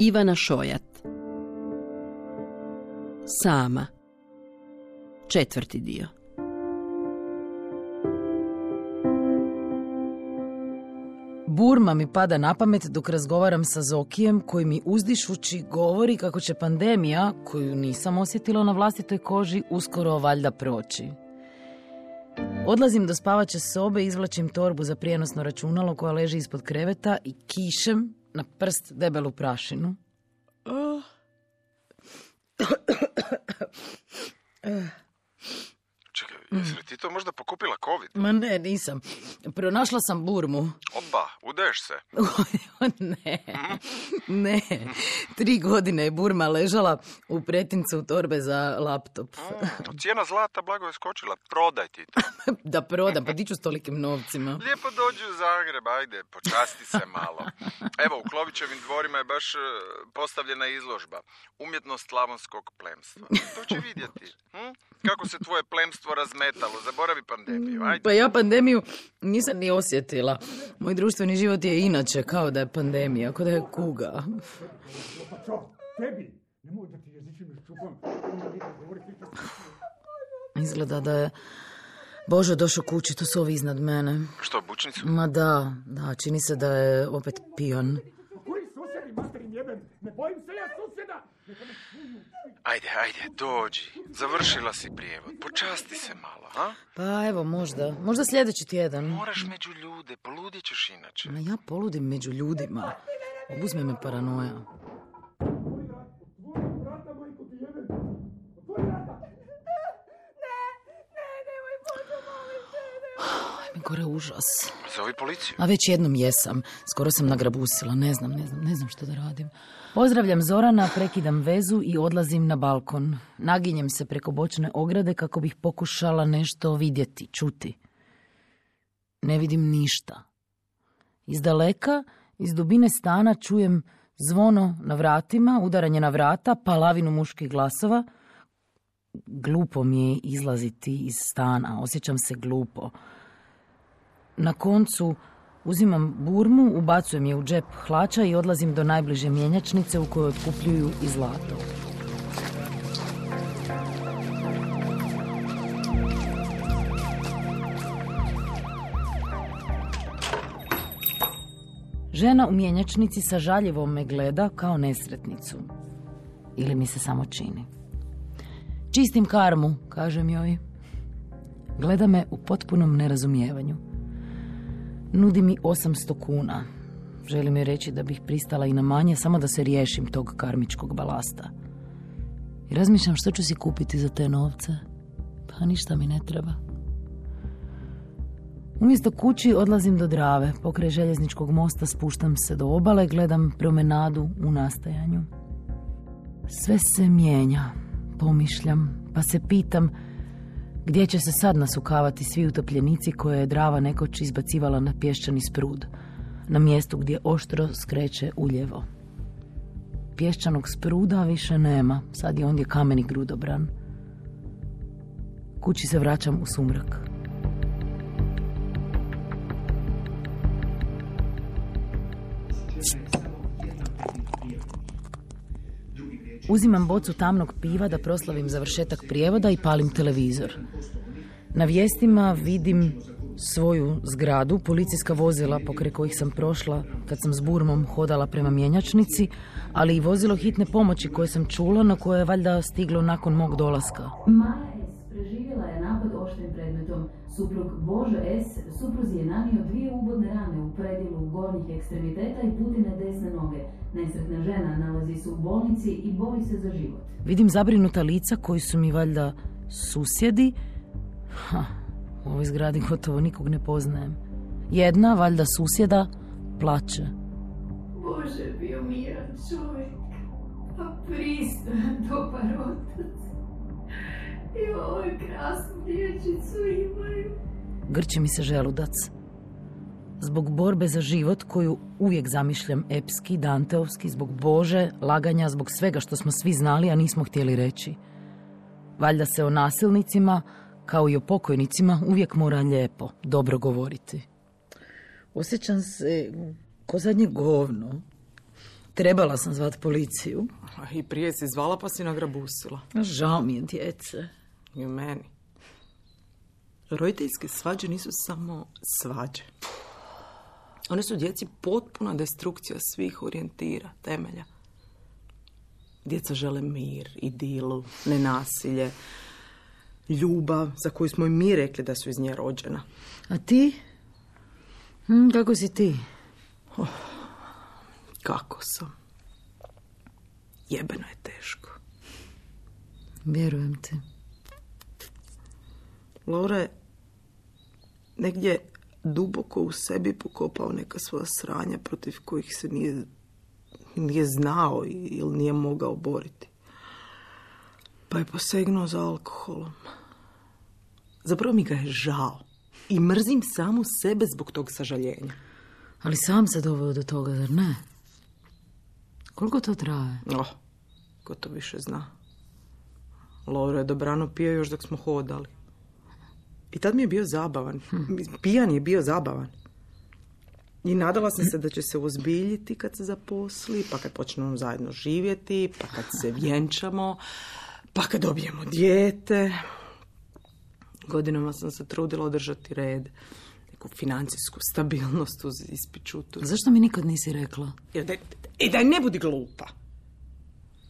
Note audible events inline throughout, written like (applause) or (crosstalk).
Ivana Šojat. Sama. Četvrti dio. Burma mi pada na pamet dok razgovaram sa Zokijem koji mi uzdišući govori kako će pandemija, koju nisam osjetila na vlastitoj koži, uskoro valjda proći. Odlazim do spavaće sobe, izvlačim torbu za prijenosno računalo koja leži ispod kreveta i kišem na prst debelu prašinu. To možda pokupila covid? Ma ne, nisam. Pronašla sam burmu. Opa, udeš se. (laughs) ne, ne. Tri godine je burma ležala u pretincu torbe za laptop. Mm, cijena zlata blago je skočila. Prodaj ti to. (laughs) da prodam, pa di ću s tolikim novcima. Lijepo dođi u Zagreb, ajde, počasti se malo. Evo, u Klovićevim dvorima je baš e, postavljena izložba. Umjetnost slavonskog plemstva. To će (laughs) vidjeti. Hm? Kako se tvoje plemstvo razmetalo. Zaboravi pandemiju, ajde. Pa ja pandemiju nisam ni osjetila. Moj društveni život je inače kao da je pandemija, kao da je kuga. Izgleda da je Božo došao kući, to su ovi iznad mene. Što, bučnicu? Ma da, da, čini se da je opet pion. Ajde, ajde, dođi. Završila si prijevod. Počasti se malo, ha? Pa evo, možda. Možda sljedeći tjedan. Moraš među ljude, poludit ćeš inače. Ma ja poludim među ljudima. Obuzme me paranoja. Gore užas. Zovi policiju. A već jednom jesam. Skoro sam nagrabusila. Ne znam, ne znam, ne znam što da radim. Pozdravljam Zorana, prekidam vezu i odlazim na balkon. Naginjem se preko bočne ograde kako bih pokušala nešto vidjeti, čuti. Ne vidim ništa. Iz daleka, iz dubine stana čujem zvono na vratima, udaranje na vrata, pa lavinu muških glasova. Glupo mi je izlaziti iz stana, osjećam se glupo. Na koncu uzimam burmu, ubacujem je u džep hlača i odlazim do najbliže mjenjačnice u kojoj otkupljuju i zlato. Žena u mjenjačnici sa žaljevom me gleda kao nesretnicu. Ili mi se samo čini. Čistim karmu, kažem joj. Gleda me u potpunom nerazumijevanju. Nudi mi 800 kuna. Želi mi reći da bih pristala i na manje, samo da se riješim tog karmičkog balasta. I razmišljam što ću si kupiti za te novce. Pa ništa mi ne treba. Umjesto kući odlazim do Drave, pokraj željezničkog mosta spuštam se do obale, gledam promenadu u nastajanju. Sve se mijenja, pomišljam, pa se pitam gdje će se sad nasukavati svi utopljenici koje je Drava nekoć izbacivala na pješčani sprud, na mjestu gdje oštro skreće uljevo. Pješčanog spruda više nema, sad je ondje kameni grudobran. Kući se vraćam u sumrak. Uzimam bocu tamnog piva da proslavim završetak prijevoda i palim televizor. Na vijestima vidim svoju zgradu, policijska vozila pokraj kojih sam prošla kad sam s burmom hodala prema mjenjačnici, ali i vozilo hitne pomoći koje sam čula, na koje je valjda stiglo nakon mog dolaska. Maja S. preživjela je napad oštrim predmetom. Suprug Božo S. supruzi je nanio dvije ubodne rane u predjelu gornjih ekstremiteta i putine desne noge. Nesretna žena nalazi se u bolnici i bori se za život. Vidim zabrinuta lica koji su mi valjda susjedi. Ha, u ovoj zgradi gotovo nikog ne poznajem. Jedna, valjda susjeda, plače. Bože, bio miran čovjek. A pristojan, dobar otac. I ovoj krasnu dječicu imaju. Grči mi se želudac. Zbog borbe za život koju uvijek zamišljam epski, danteovski, zbog Bože, laganja, zbog svega što smo svi znali, a nismo htjeli reći. Valjda se o nasilnicima, kao i o pokojnicima, uvijek mora lijepo, dobro govoriti. Osjećam se ko zadnje govno. Trebala sam zvat policiju. I prije si zvala pa si nagrabusila. Žao mi je djece. I u meni. Roditeljske svađe nisu samo svađe. One su djeci potpuna destrukcija svih orijentira, temelja. Djeca žele mir, idilu, nenasilje, ljubav za koju smo i mi rekli da su iz nje rođena. A ti? Hm, kako si ti? Kako sam? Jebeno je teško. Vjerujem ti. Laura je negdje duboko u sebi pokopao neka svoja sranja protiv kojih se nije, nije znao ili nije mogao boriti. Pa je posegnuo za alkoholom. Zapravo mi ga je žao. I mrzim samu sebe zbog tog sažaljenja. Ali sam se doveo do toga, zar ne? Koliko to traje? Oh, ko to više zna. Laura je dobrano pio još dok smo hodali. I tad mi je bio zabavan. Pijan je bio zabavan. I nadala sam se da će se ozbiljiti kad se zaposli, pa kad počnemo zajedno živjeti, pa kad se vjenčamo, pa kad dobijemo dijete. Godinama sam se trudila održati red, neku financijsku stabilnost uz ispičutu. Zašto mi nikad nisi rekla? Jer daj, e, daj ne budi glupa.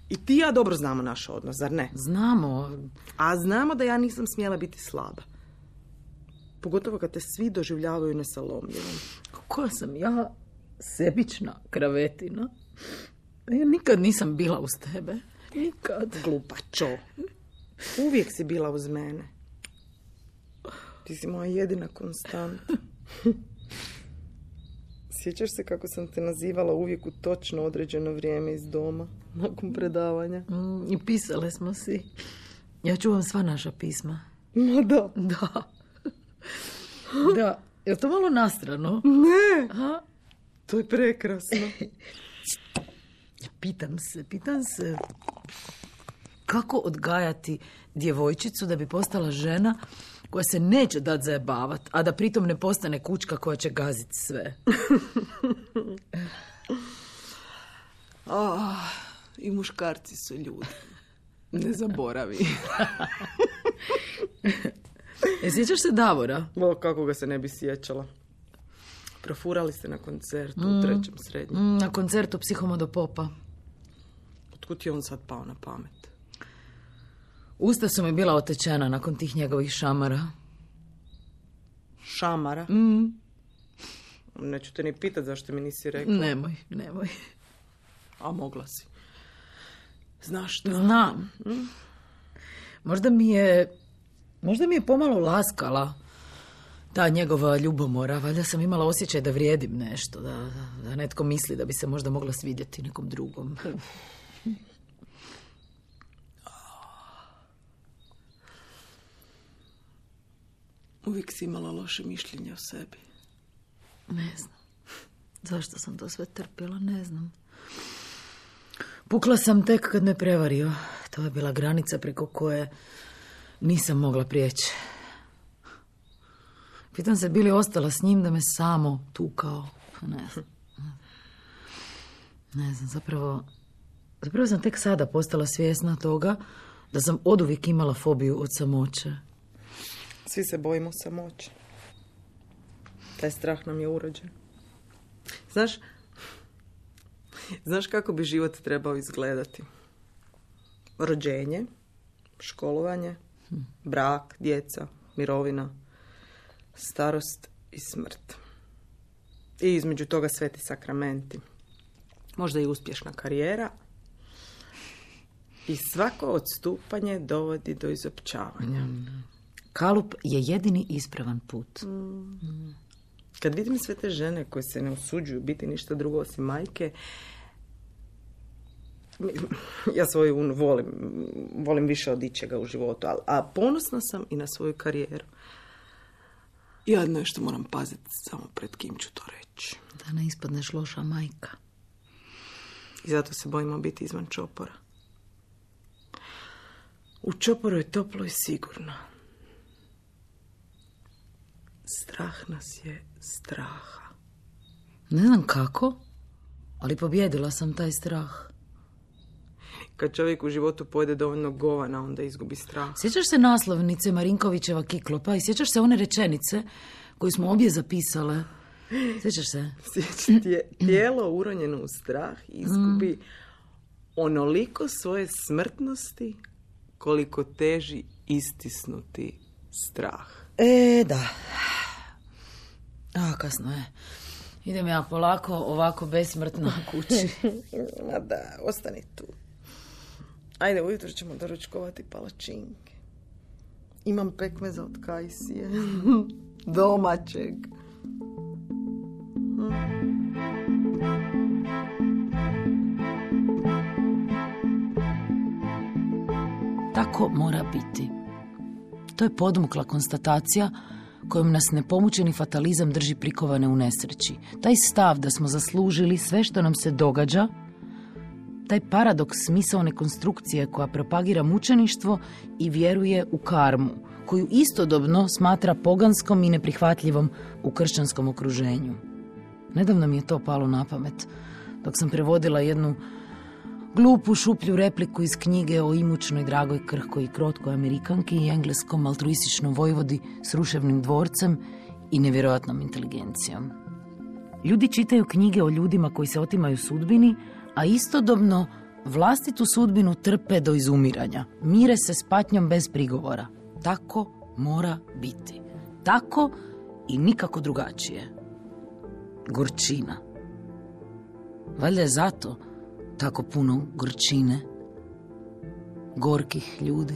I ti i ja dobro znamo naš odnos, zar ne? Znamo. A znamo da ja nisam smjela biti slaba. Pogotovo kad te svi doživljavaju nesalomljivom. Koja sam ja sebična kravetina? Ja nikad nisam bila uz tebe. Nikad. Glupačo. Uvijek si bila uz mene. Ti si moja jedina konstanta. Sjećaš se kako sam te nazivala uvijek u točno određeno vrijeme iz doma, nakon predavanja? Mm, I pisale smo si. Ja čuvam sva naša pisma. Ma da. Da. Da. Je to malo nastrano? Ne, A? to je prekrasno. Pitam se, pitam se kako odgajati djevojčicu da bi postala žena koja se neće dati zajebavat, a da pritom ne postane kućka koja će gaziti sve. Ah, I muškarci su ljudi. Ne zaboravi. (laughs) E, sjećaš se Davora? O, kako ga se ne bi sjećala. Profurali ste na koncertu u trećem srednjem. Mm, Na koncertu Psihomodopopa. Otkud je on sad pao na pamet? Usta su mi bila otečena nakon tih njegovih šamara. Šamara? Mm, Neću te ni pitat zašto mi nisi rekla. nemoj, nemoj. A mogla si. Znaš što? Znam. Možda mi je... Možda mi je pomalo laskala ta njegova ljubomora. Valjda sam imala osjećaj da vrijedim nešto. Da, da, netko misli da bi se možda mogla svidjeti nekom drugom. (laughs) Uvijek si imala loše mišljenje o sebi. Ne znam. Zašto sam to sve trpjela, ne znam. Pukla sam tek kad me prevario. To je bila granica preko koje nisam mogla prijeći. Pitam se, bi li ostala s njim da me samo tukao? Ne znam. Ne znam, zapravo... Zapravo sam tek sada postala svjesna toga da sam oduvijek imala fobiju od samoće. Svi se bojimo samoće. Taj strah nam je urođen. Znaš, znaš kako bi život trebao izgledati? Rođenje, školovanje, brak, djeca, mirovina, starost i smrt. I između toga sveti sakramenti. Možda i uspješna karijera. I svako odstupanje dovodi do izopćavanja. Kalup je jedini ispravan put. Kad vidim sve te žene koje se ne usuđuju biti ništa drugo osim majke, ja svoju unu volim, volim više od ičega u životu, a, a ponosna sam i na svoju karijeru. Jedno je što moram paziti samo pred kim ću to reći. Da ne ispadneš loša majka. I zato se bojimo biti izvan čopora. U čoporu je toplo i sigurno. Strah nas je straha. Ne znam kako, Ali pobjedila sam taj strah. Kad čovjek u životu pojede dovoljno govana, onda izgubi strah. Sjećaš se naslovnice Marinkovićeva Kiklopa i sjećaš se one rečenice koju smo obje zapisale? Sjećaš se? (laughs) Sjeća- tije- Tijelo uronjeno u strah izgubi onoliko svoje smrtnosti koliko teži istisnuti strah. E, da. A, kasno je. Idem ja polako, ovako besmrtno (laughs) kući. (laughs) Ma da, ostani tu. Ajde, ujutro ćemo doručkovati palačinke. Imam pekmeza od kajsije. (laughs) Domaćeg. Tako mora biti. To je podmukla konstatacija kojom nas nepomučeni fatalizam drži prikovane u nesreći. Taj stav da smo zaslužili sve što nam se događa, taj paradoks smisaone konstrukcije koja propagira mučeništvo i vjeruje u karmu, koju istodobno smatra poganskom i neprihvatljivom u kršćanskom okruženju. Nedavno mi je to palo na pamet, dok sam prevodila jednu glupu šuplju repliku iz knjige o imućnoj, dragoj, krhkoj i krotkoj Amerikanki i engleskom altruističnom vojvodi s ruševnim dvorcem i nevjerojatnom inteligencijom. Ljudi čitaju knjige o ljudima koji se otimaju sudbini, a istodobno vlastitu sudbinu trpe do izumiranja. Mire se s patnjom bez prigovora. Tako mora biti. Tako i nikako drugačije. Gorčina. Valjda je zato tako puno gorčine, gorkih ljudi.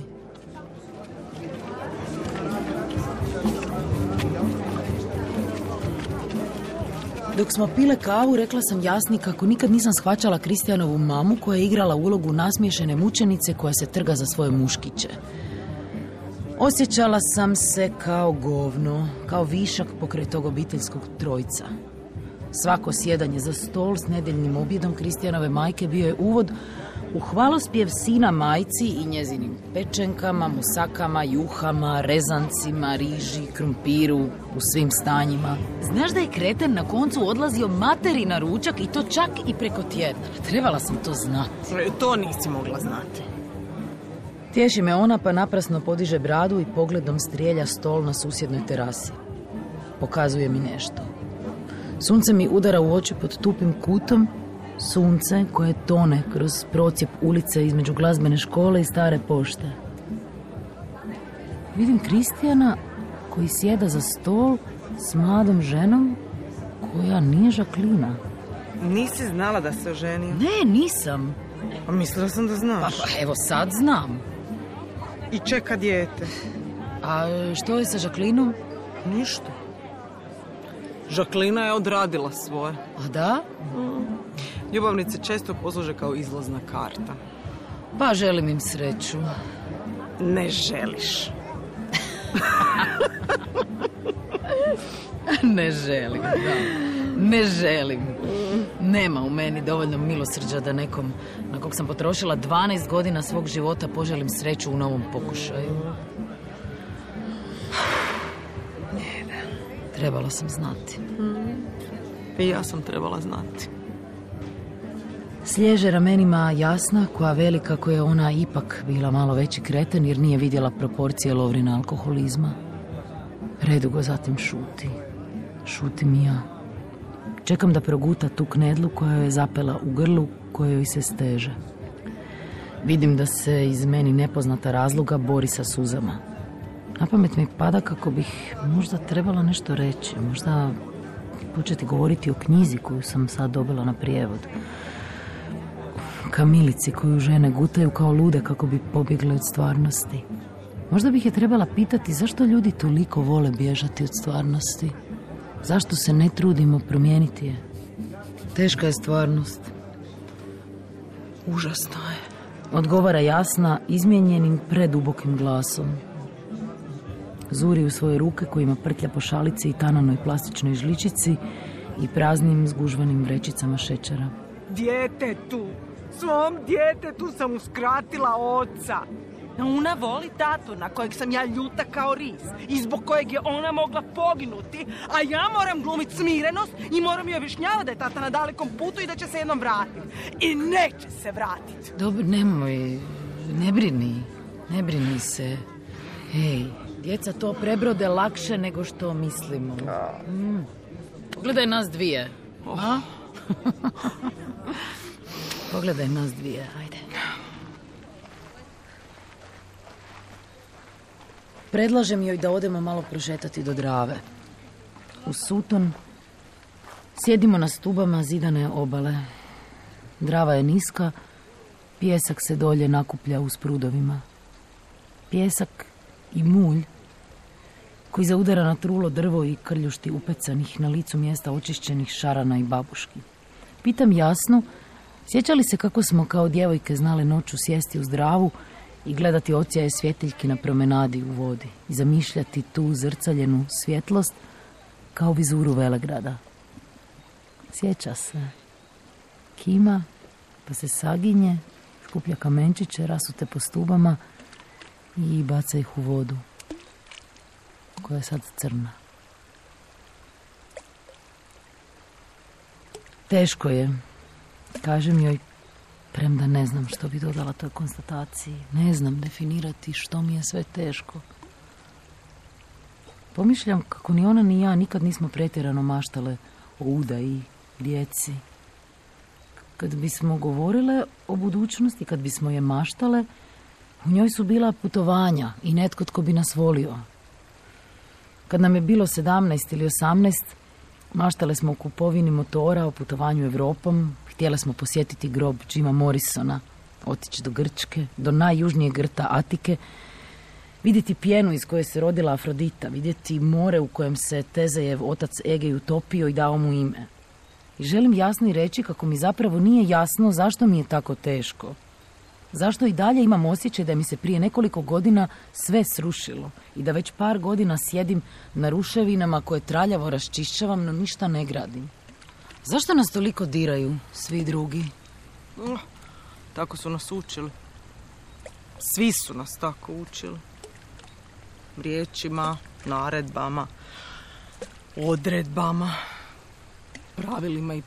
Dok smo pile kavu, rekla sam Jasni kako nikad nisam shvaćala Kristijanovu mamu koja je igrala ulogu nasmiješene mučenice koja se trga za svoje muškiće. Osjećala sam se kao govno, kao višak pokraj tog obiteljskog trojca. Svako sjedanje za stol s nedeljnim objedom Kristijanove majke bio je uvod u hvalospjev sina majci i njezinim pečenkama, musakama, juhama, rezancima, riži, krumpiru, u svim stanjima. Znaš da je kreten na koncu odlazio materi na ručak i to čak i preko tjedna. Trebala sam to znati. E, To nisi mogla znati. Tješi me ona pa naprasno podiže bradu i pogledom strijelja stol na susjednoj terasi. Pokazuje mi nešto. Sunce mi udara u oči pod tupim kutom, sunce koje tone kroz procijep ulice između glazbene škole i stare pošte. Vidim Kristijana koji sjeda za stol s mladom ženom koja nije Žaklina. Nisi znala da se oženio? Ne, nisam. A mislila sam da Pa, znaš. pa evo sad znam. I čeka dijete. A što je sa Žaklinom? Ništa. Žaklina je odradila svoje. A da? Ljubavnice često posluže kao izlazna karta. Pa želim im sreću. Ne želiš. (laughs) Ne želim, da. Ne želim. Nema u meni dovoljno milosrđa da nekom, na kog sam potrošila 12 godina svog života, poželim sreću u novom pokušaju. (sighs) Trebala sam znati. I ja sam trebala znati. Slježe ramenima jasna, koja veli kako je ona ipak bila malo veći kreten jer nije vidjela proporcije Lovrina alkoholizma. Predugo zatim šuti. Šutim i ja. Čekam da proguta tu knedlu koja je zapela u grlu, koja joj se steže. Vidim da se iz meni nepoznata razloga bori sa suzama. Na pamet mi pada kako bih možda trebala nešto reći, možda početi govoriti o knjizi koju sam sad dobila na prijevod. Kamilici koju žene gutaju kao lude kako bi pobjegle od stvarnosti. Možda bih je trebala pitati zašto ljudi toliko vole bježati od stvarnosti. Zašto se ne trudimo promijeniti je? Teška je stvarnost. Užasno je. Odgovara jasna, izmijenjenim predubokim glasom. Zuri u svoje ruke kojima prtlja po šalici i tananoj plastičnoj žličici i praznim zgužvanim vrećicama šećera. Djetetu, svom djetetu sam uskratila oca. Ona voli tatu na kojeg sam ja ljuta kao ris i zbog kojeg je ona mogla poginuti, a ja moram glumiti smirenost i moram joj objašnjavati da je tata na dalekom putu i da će se jednom vratiti. I neće se vratiti. Dobro, nemoj, ne brini, ne brini se. Hej, djeca to prebrode lakše nego što mislimo. Mm. Pogledaj nas dvije. A? (laughs) (laughs) Pogledaj nas dvije, ajde. Predlažem joj da odemo malo prošetati do Drave. U Suton sjedimo na stubama zidane obale. Drava je niska, pjesak se dolje nakuplja uz prudovima. Pjesak i mulj koji zaudara na trulo drvo i krljušti upecanih na licu mjesta očišćenih šarana i babuški. Pitam jasno, sjeća li se kako smo kao djevojke znale noću sjesti uz dravu i gledati ocijaje svjetiljki na promenadi u vodi i zamišljati tu zrcaljenu svjetlost kao vizuru Velegrada. Sjeća se. Kima, pa se saginje, skuplja kamenčiće rasute po stubama i baca ih u vodu koja je sad crna. Teško je, kažem joj, premda ne znam što bi dodala toj konstataciji. Ne znam definirati što mi je sve teško. Pomišljam kako ni ona ni ja nikad nismo pretjerano maštale o udaji, djeci. Kad bismo govorile o budućnosti, kad bismo je maštale, u njoj su bila putovanja i netko tko bi nas volio. Kad nam je bilo 17 ili 18, maštale smo o kupovini motora, o putovanju Evropom, htjele smo posjetiti grob Jima Morrisona, otići do Grčke, do najjužnijeg grta Atike, vidjeti pjenu iz koje se rodila Afrodita, vidjeti more u kojem se Tezejev otac Egej utopio i dao mu ime. I želim jasno i reći kako mi zapravo nije jasno zašto mi je tako teško. Zašto i dalje imam osjećaj da mi se prije nekoliko godina sve srušilo i da već par godina sjedim na ruševinama koje traljavo raščišćavam, no ništa ne gradim. Zašto nas toliko diraju, svi drugi? Oh, tako su nas učili. Svi su nas tako učili. Riječima, naredbama, odredbama, pravilima i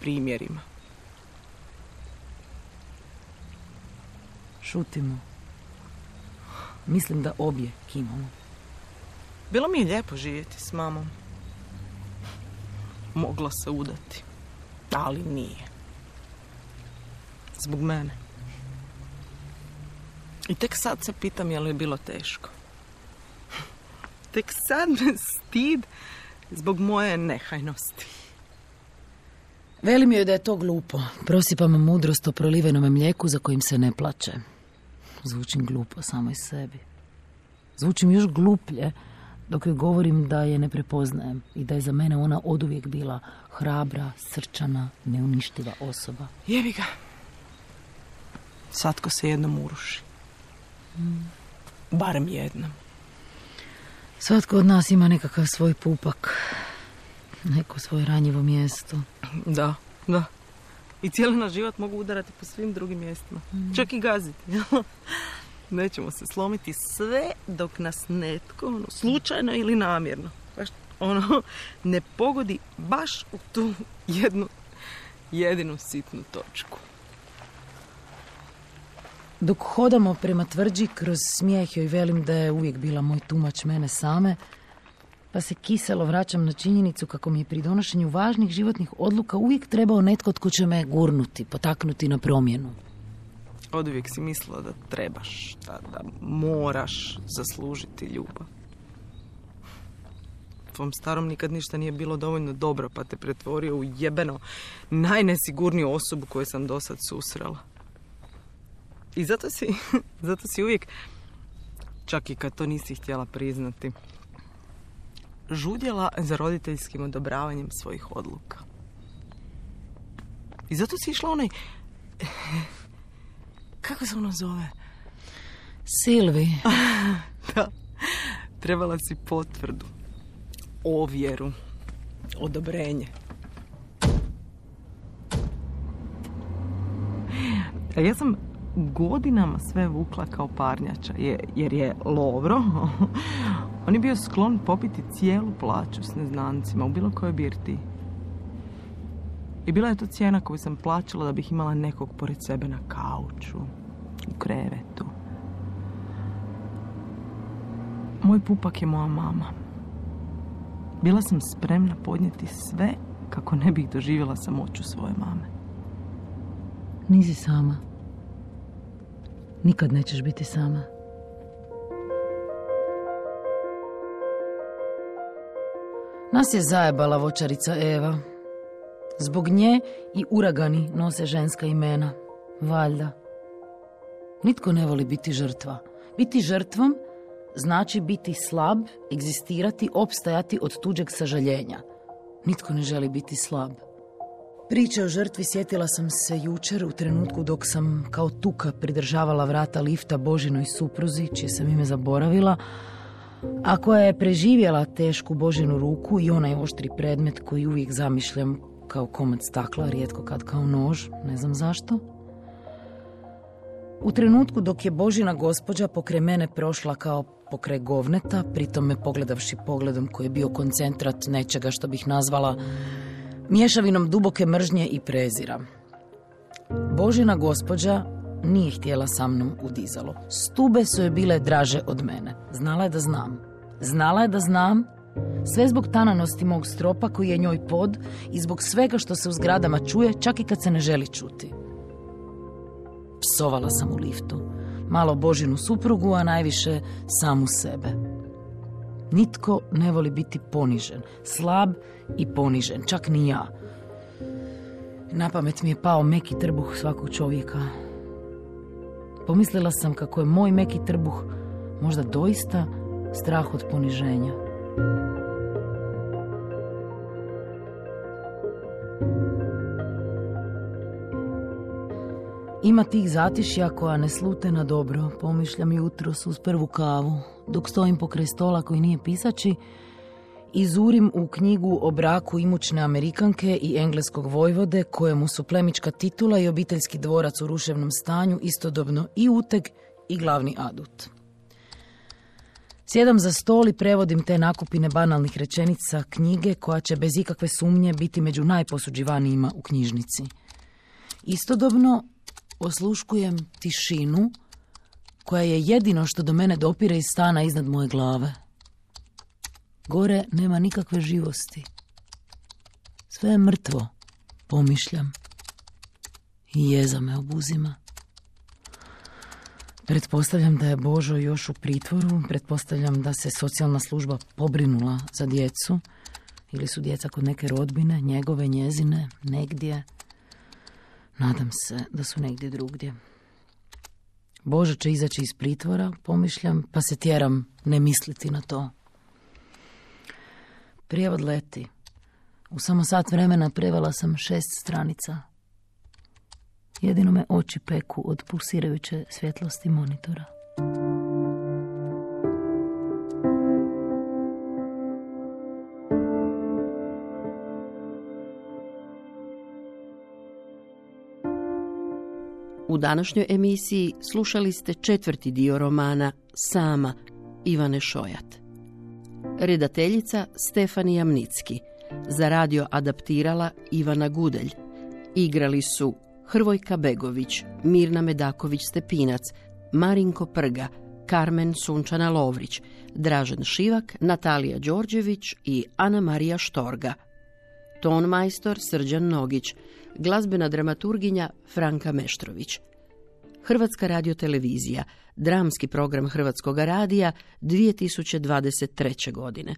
primjerima. Šutimo. Mislim da obje kimamo. Bilo mi je lijepo živjeti s mamom. Mogla se udati, ali nije. Zbog mene. I tek sad se pitam je li je bilo teško. Tek sad me stid zbog moje nehajnosti. Velim joj da je to glupo. Prosipam mudrost o prolivenome mlijeku za kojim se ne plače. Zvučim glupo samo iz sebi. Zvučim još gluplje dok joj govorim da je ne prepoznajem i da je za mene ona oduvijek bila hrabra, srčana, neuništiva osoba. Jebi ga. Svatko se jednom uruši. Barem jednom. Svatko od nas ima nekakav svoj pupak. Neko svoje ranjivo mjesto. Da, da. I cijeli naš život mogu udarati po svim drugim mjestima. Čak i gaziti. (laughs) Nećemo se slomiti sve dok nas netko, ono, slučajno ili namjerno, baš, ono, ne pogodi baš u tu jednu jedinu sitnu točku. Dok hodamo prema tvrđi, kroz smijeh joj velim da je uvijek bila moj tumač mene same, pa se kiselo vraćam na činjenicu kako mi je pri donošenju važnih životnih odluka uvijek trebao netko tko će me gurnuti, potaknuti na promjenu. Od uvijek si mislila da trebaš, da, da moraš zaslužiti ljubav. Tvom starom nikad ništa nije bilo dovoljno dobro, pa te pretvorio u jebeno najnesigurniju osobu koju sam do sad susrela. I zato si, (laughs) zato si uvijek, čak i kad to nisi htjela priznati, žudjela za roditeljskim odobravanjem svojih odluka. I zato si išla onaj... (laughs) Kako se ono zove? Silvi, (laughs) Da. Trebala si potvrdu. Ovjeru. Odobrenje. A ja sam godinama sve vukla kao parnjača, je- jer je Lovro, on je bio sklon popiti cijelu plaću s neznancima u bilo kojoj birti. I bila je to cijena koju sam plaćala da bih imala nekog pored sebe na kauču, u krevetu. Moj pupak je moja mama. Bila sam spremna podnijeti sve kako ne bih doživjela samoću svoje mame. Nisi sama. Nikad nećeš biti sama. Nas je zajebala voćarica Eva. Zbog nje i uragani nose ženska imena. Valjda. Nitko ne voli biti žrtva. Biti žrtvom znači biti slab, egzistirati, opstajati od tuđeg sažaljenja. Nitko ne želi biti slab. Priče o žrtvi sjetila sam se jučer u trenutku dok sam kao tuka pridržavala vrata lifta Božinoj supruzi, čije sam ime zaboravila, a koja je preživjela tešku Božinu ruku i onaj oštri predmet koji uvijek zamišljam kao komad stakla, rijetko kad kao nož, ne znam zašto. U trenutku dok je Božina gospođa pokraj mene prošla kao pokraj govneta, me pogledavši pogledom koji je bio koncentrat nečega što bih nazvala mješavinom duboke mržnje i prezira. Božina gospođa nije htjela sa mnom u dizalo. Stube su joj bile draže od mene. Znala je da znam. Znala je da znam sve zbog tananosti mog stropa koji je njoj pod i zbog svega što se u zgradama čuje čak i kad se ne želi čuti. Psovala sam u liftu. Malo Božinu suprugu, a najviše samu sebe. Nitko ne voli biti ponižen, slab i ponižen, čak ni ja. Na pamet mi je pao meki trbuh svakog čovjeka. Pomislila sam kako je moj meki trbuh možda doista strah od poniženja. Ima tih zatišja koja ne slute na dobro, pomišljam jutros uz prvu kavu, dok stojim pokraj stola koji nije pisači, izurim u knjigu o braku imućne Amerikanke i engleskog vojvode, kojemu su plemička titula i obiteljski dvorac u ruševnom stanju istodobno i uteg i glavni adut. Sjedam za stol i prevodim te nakupine banalnih rečenica knjige koja će bez ikakve sumnje biti među najposuđivanijima u knjižnici. Istodobno osluškujem tišinu koja je jedino što do mene dopire iz stana iznad moje glave. Gore nema nikakve živosti. Sve je mrtvo, pomišljam. I jeza me obuzima. Pretpostavljam da je Božo još u pritvoru, pretpostavljam da se socijalna služba pobrinula za djecu, ili su djeca kod neke rodbine, njegove, njezine, negdje. Nadam se da su negdje drugdje. Božo će izaći iz pritvora, pomišljam, pa se tjeram ne misliti na to. Prijevod leti. U samo sat vremena prevela sam šest stranica. Jedino me oči peku od pulsirajuće svjetlosti monitora. U današnjoj emisiji slušali ste četvrti dio romana Sama Ivane Šojat. Redateljica Stefanija Mnicki. Za radio adaptirala Ivana Gudelj. Igrali su Hrvojka Begović, Mirna Medaković-Stepinac, Marinko Prga, Karmen Sunčana Lovrić, Dražen Šivak, Natalija Đorđević i Ana Marija Štorga. Ton majstor Srđan Nogić, glazbena dramaturginja Franka Meštrović. Hrvatska radiotelevizija, dramski program Hrvatskog radija 2023. godine.